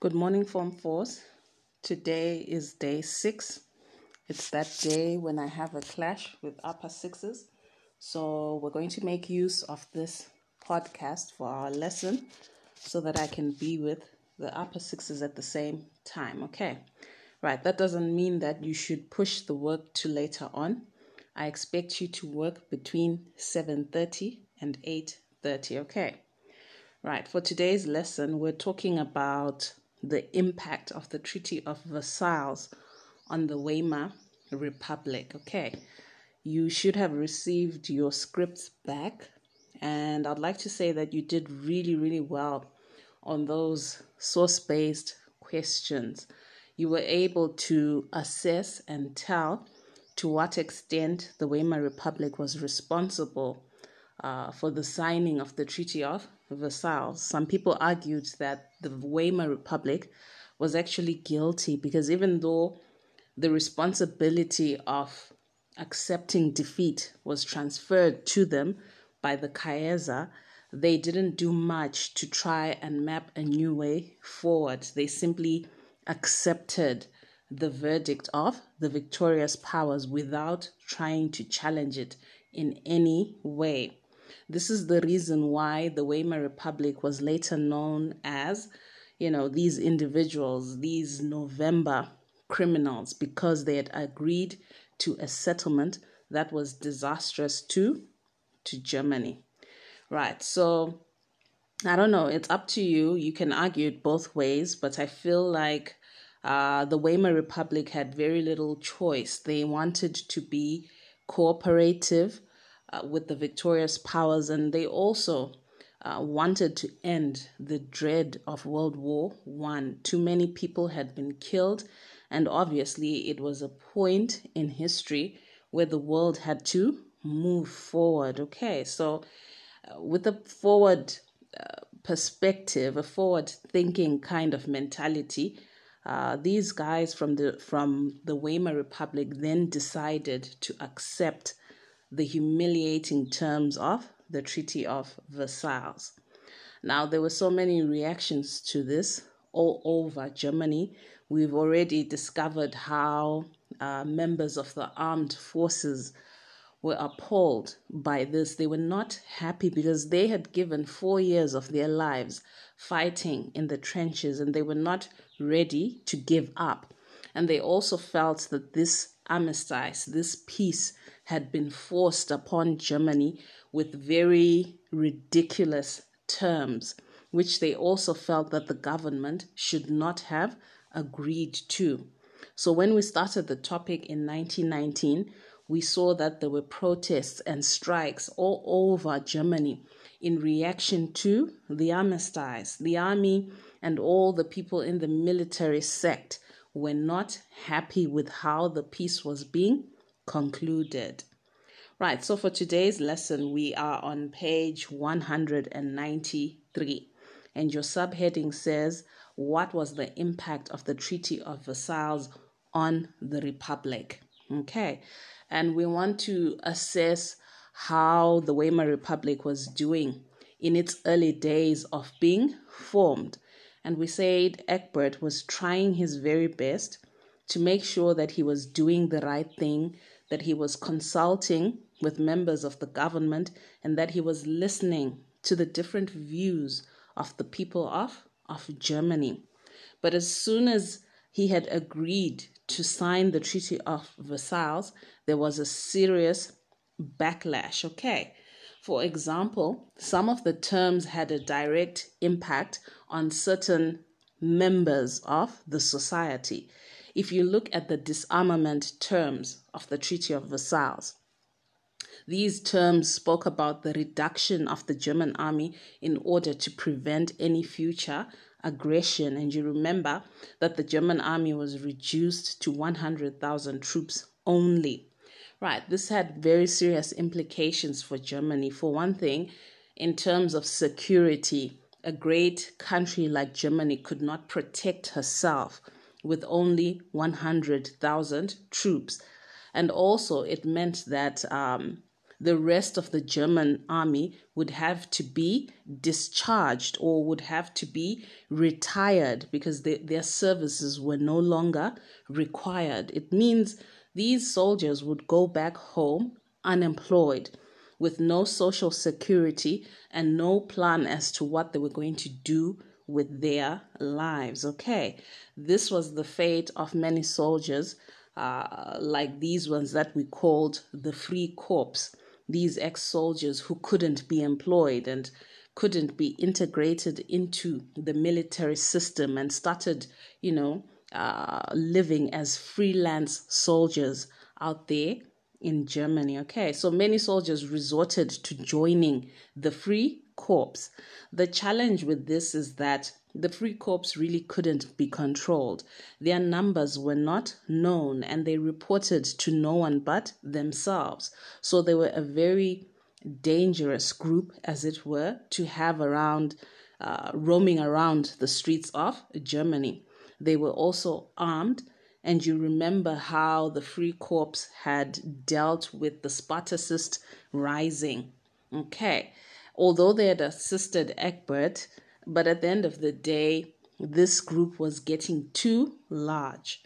Good morning, Form Force. Today is day six. It's that day when I have a clash with upper sixes. So, we're going to make use of this podcast for our lesson so that I can be with the upper sixes at the same time. Okay. Right. That doesn't mean that you should push the work to later on. I expect you to work between 7:30 and 8:30, okay? Right. For today's lesson, we're talking about the impact of the Treaty of Versailles on the Weimar Republic. Okay, you should have received your scripts back, and I'd like to say that you did really, really well on those source based questions. You were able to assess and tell to what extent the Weimar Republic was responsible uh, for the signing of the Treaty of Versailles. Some people argued that the Weimar Republic was actually guilty because even though the responsibility of accepting defeat was transferred to them by the Kaiser, they didn't do much to try and map a new way forward. They simply accepted the verdict of the victorious powers without trying to challenge it in any way. This is the reason why the Weimar Republic was later known as, you know, these individuals, these November criminals, because they had agreed to a settlement that was disastrous to to Germany. Right. So I don't know, it's up to you. You can argue it both ways, but I feel like uh, the Weimar Republic had very little choice. They wanted to be cooperative uh, with the victorious powers, and they also uh, wanted to end the dread of World War One. Too many people had been killed, and obviously, it was a point in history where the world had to move forward. Okay, so uh, with a forward uh, perspective, a forward thinking kind of mentality. Uh, these guys from the from the Weimar Republic then decided to accept the humiliating terms of the Treaty of Versailles. Now, there were so many reactions to this all over Germany. We've already discovered how uh, members of the armed forces were appalled by this. They were not happy because they had given four years of their lives fighting in the trenches and they were not ready to give up. And they also felt that this armistice, this peace, had been forced upon Germany with very ridiculous terms, which they also felt that the government should not have agreed to. So, when we started the topic in 1919, we saw that there were protests and strikes all over Germany in reaction to the armistice. The army and all the people in the military sect were not happy with how the peace was being concluded. Right, so for today's lesson, we are on page 193, and your subheading says, What was the impact of the Treaty of Versailles on the Republic? Okay, and we want to assess how the Weimar Republic was doing in its early days of being formed. And we said Ebert was trying his very best to make sure that he was doing the right thing, that he was consulting with members of the government, and that he was listening to the different views of the people of, of Germany. But as soon as he had agreed to sign the Treaty of Versailles, there was a serious backlash. Okay. For example, some of the terms had a direct impact on certain members of the society. If you look at the disarmament terms of the Treaty of Versailles, these terms spoke about the reduction of the German army in order to prevent any future aggression. And you remember that the German army was reduced to 100,000 troops only. Right, this had very serious implications for Germany. For one thing, in terms of security, a great country like Germany could not protect herself with only 100,000 troops. And also, it meant that um, the rest of the German army would have to be discharged or would have to be retired because they, their services were no longer required. It means these soldiers would go back home unemployed with no social security and no plan as to what they were going to do with their lives. Okay, this was the fate of many soldiers, uh, like these ones that we called the Free Corps, these ex soldiers who couldn't be employed and couldn't be integrated into the military system and started, you know, uh, living as freelance soldiers out there in Germany. Okay, so many soldiers resorted to joining the Free Corps. The challenge with this is that the Free Corps really couldn't be controlled. Their numbers were not known and they reported to no one but themselves. So they were a very dangerous group, as it were, to have around, uh, roaming around the streets of Germany. They were also armed, and you remember how the Free Corps had dealt with the Spartacist rising. Okay, although they had assisted Ebert, but at the end of the day, this group was getting too large.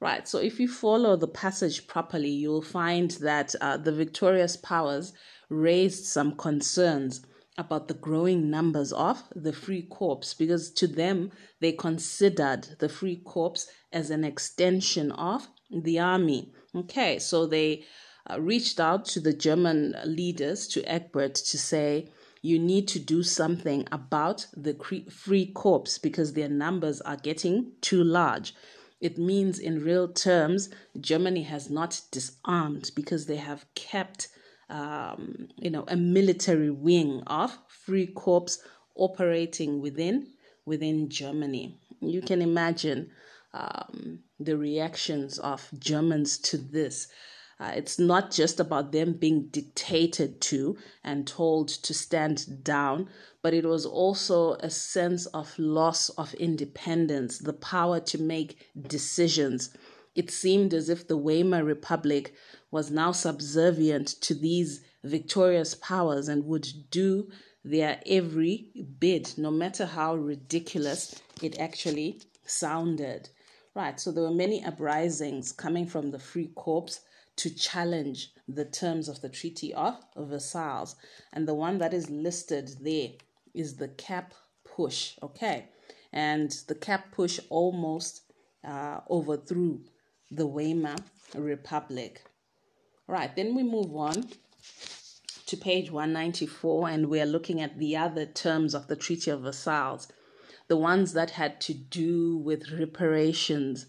Right, so if you follow the passage properly, you'll find that uh, the victorious powers raised some concerns about the growing numbers of the Free Corps because to them they considered the Free Corps as an extension of the army. Okay, so they uh, reached out to the German leaders, to Ebert, to say, you need to do something about the Free Corps because their numbers are getting too large. It means, in real terms, Germany has not disarmed because they have kept um, you know, a military wing of Free Corps operating within within Germany. You can imagine um, the reactions of Germans to this. Uh, it's not just about them being dictated to and told to stand down, but it was also a sense of loss of independence, the power to make decisions. It seemed as if the Weimar Republic was now subservient to these victorious powers and would do their every bid, no matter how ridiculous it actually sounded. Right, so there were many uprisings coming from the Free Corps to challenge the terms of the Treaty of Versailles. And the one that is listed there is the Kapp Putsch, okay? And the Kapp Putsch almost uh, overthrew the Weimar Republic. Right, then we move on to page 194 and we are looking at the other terms of the Treaty of Versailles, the ones that had to do with reparations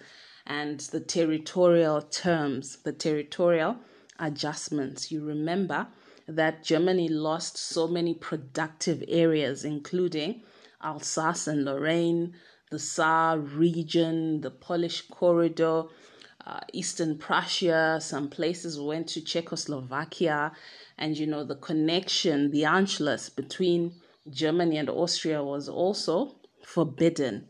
and the territorial terms, the territorial adjustments. You remember that Germany lost so many productive areas, including Alsace and Lorraine, the Saar region, the Polish corridor, uh, Eastern Prussia, some places went to Czechoslovakia, and you know, the connection, the Anschluss between Germany and Austria was also forbidden.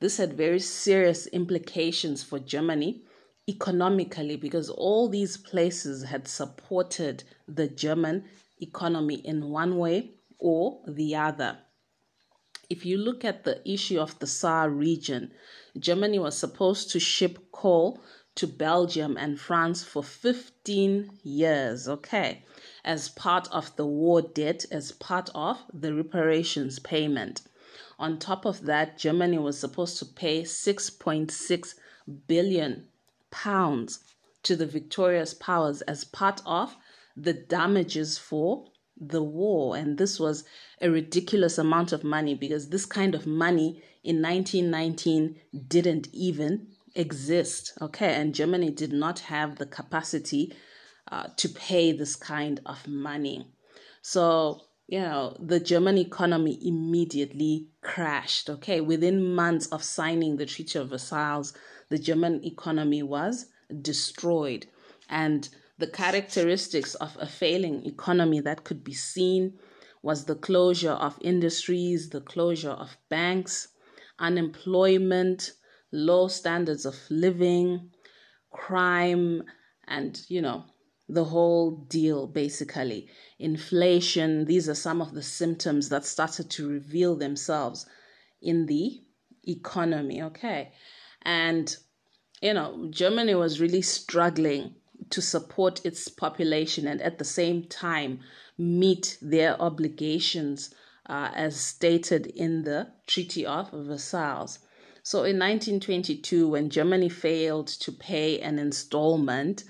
This had very serious implications for Germany economically because all these places had supported the German economy in one way or the other. If you look at the issue of the Saar region, Germany was supposed to ship coal to Belgium and France for 15 years, okay, as part of the war debt, as part of the reparations payment. On top of that, Germany was supposed to pay 6.6 billion pounds to the victorious powers as part of the damages for the war. And this was a ridiculous amount of money because this kind of money in 1919 didn't even exist. Okay, and Germany did not have the capacity uh, to pay this kind of money. So, you know, the German economy immediately crashed. Okay, within months of signing the Treaty of Versailles, the German economy was destroyed. And the characteristics of a failing economy that could be seen was the closure of industries, the closure of banks, unemployment, low standards of living, crime, and, you know, the whole deal basically. Inflation, these are some of the symptoms that started to reveal themselves in the economy, okay? And, you know, Germany was really struggling to support its population and at the same time meet their obligations uh, as stated in the Treaty of Versailles. So in 1922, when Germany failed to pay an installment,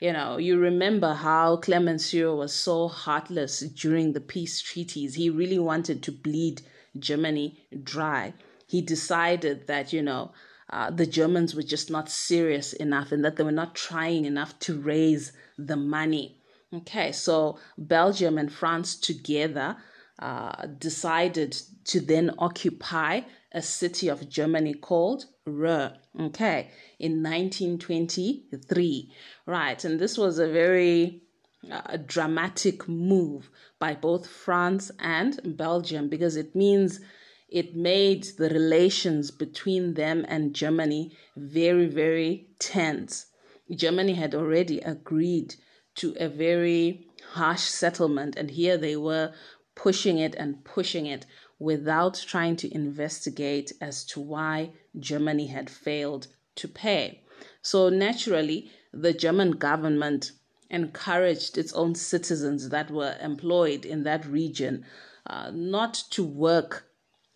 you know, you remember how Clemenceau was so heartless during the peace treaties. He really wanted to bleed Germany dry. He decided that, you know, uh, the Germans were just not serious enough and that they were not trying enough to raise the money. Okay, so Belgium and France together uh, decided to then occupy a city of Germany called Ruhr. Okay, in 1923. Right, and this was a very uh, dramatic move by both France and Belgium because it means it made the relations between them and Germany very, very tense. Germany had already agreed to a very harsh settlement, and here they were pushing it and pushing it without trying to investigate as to why Germany had failed to pay. So, naturally, the German government encouraged its own citizens that were employed in that region uh, not to work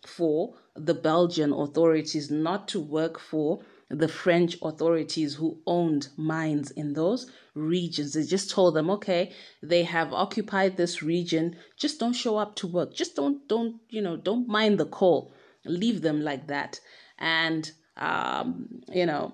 for the Belgian authorities, not to work for the French authorities who owned mines in those regions. They just told them, okay, they have occupied this region. Just don't show up to work. Just don't, don't, you know, don't mind the coal. Leave them like that. And, um, you know,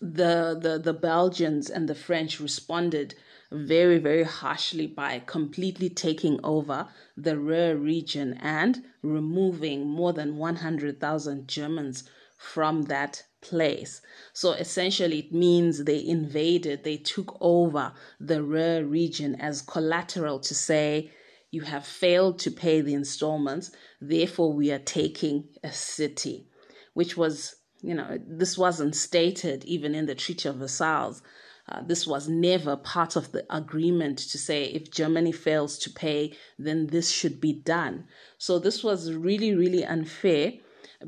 the, the, the Belgians and the French responded very, very harshly by completely taking over the Ruhr region and removing more than 100,000 Germans from that place. So essentially, it means they invaded, they took over the Ruhr region as collateral to say, you have failed to pay the installments, therefore, we are taking a city, which was, you know, this wasn't stated even in the Treaty of Versailles. Uh, this was never part of the agreement to say if Germany fails to pay, then this should be done. So this was really, really unfair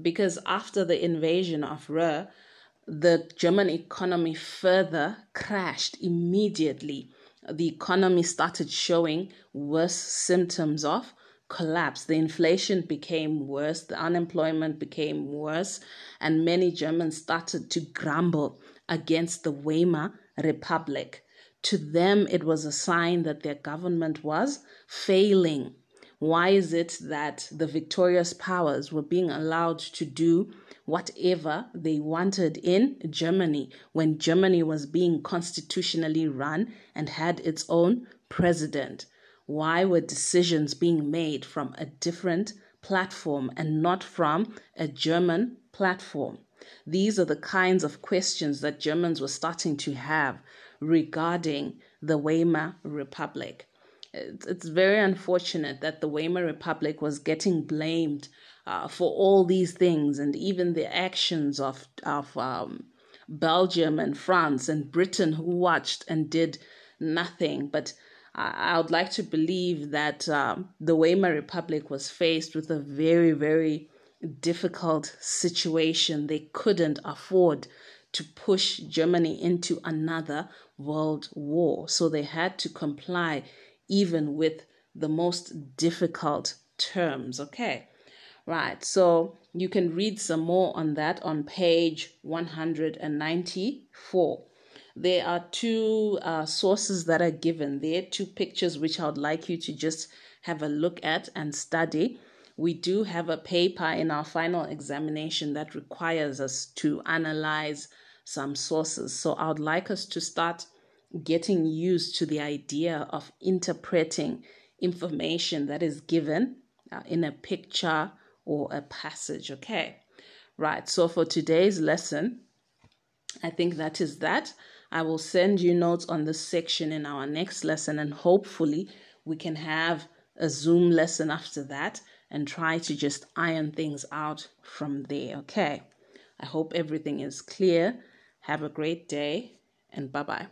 because after the invasion of Ruhr, the German economy further crashed immediately. The economy started showing worse symptoms of collapse. The inflation became worse, the unemployment became worse, and many Germans started to grumble against the Weimar Republic. To them, it was a sign that their government was failing. Why is it that the victorious powers were being allowed to do whatever they wanted in Germany when Germany was being constitutionally run and had its own president? Why were decisions being made from a different platform and not from a German platform? These are the kinds of questions that Germans were starting to have regarding the Weimar Republic it's, it's very unfortunate that the Weimar Republic was getting blamed uh, for all these things and even the actions of of um, Belgium and France and Britain who watched and did nothing. But I, I would like to believe that um, the Weimar Republic was faced with a very very difficult situation. They couldn't afford to push Germany into another world war, so they had to comply even with the most difficult terms. Okay. Right. So you can read some more on that on page 194. There are two uh, sources that are given there, two pictures which I would like you to just have a look at and study. We do have a paper in our final examination that requires us to analyze some sources. So I would like us to start getting used to the idea of interpreting information that is given uh, in a picture or a passage. Okay, right. So for today's lesson, I think that is that. I will send you notes on this section in our next lesson, and hopefully, we can have a Zoom lesson after that and try to just iron things out from there. Okay, I hope everything is clear. Have a great day, and bye bye.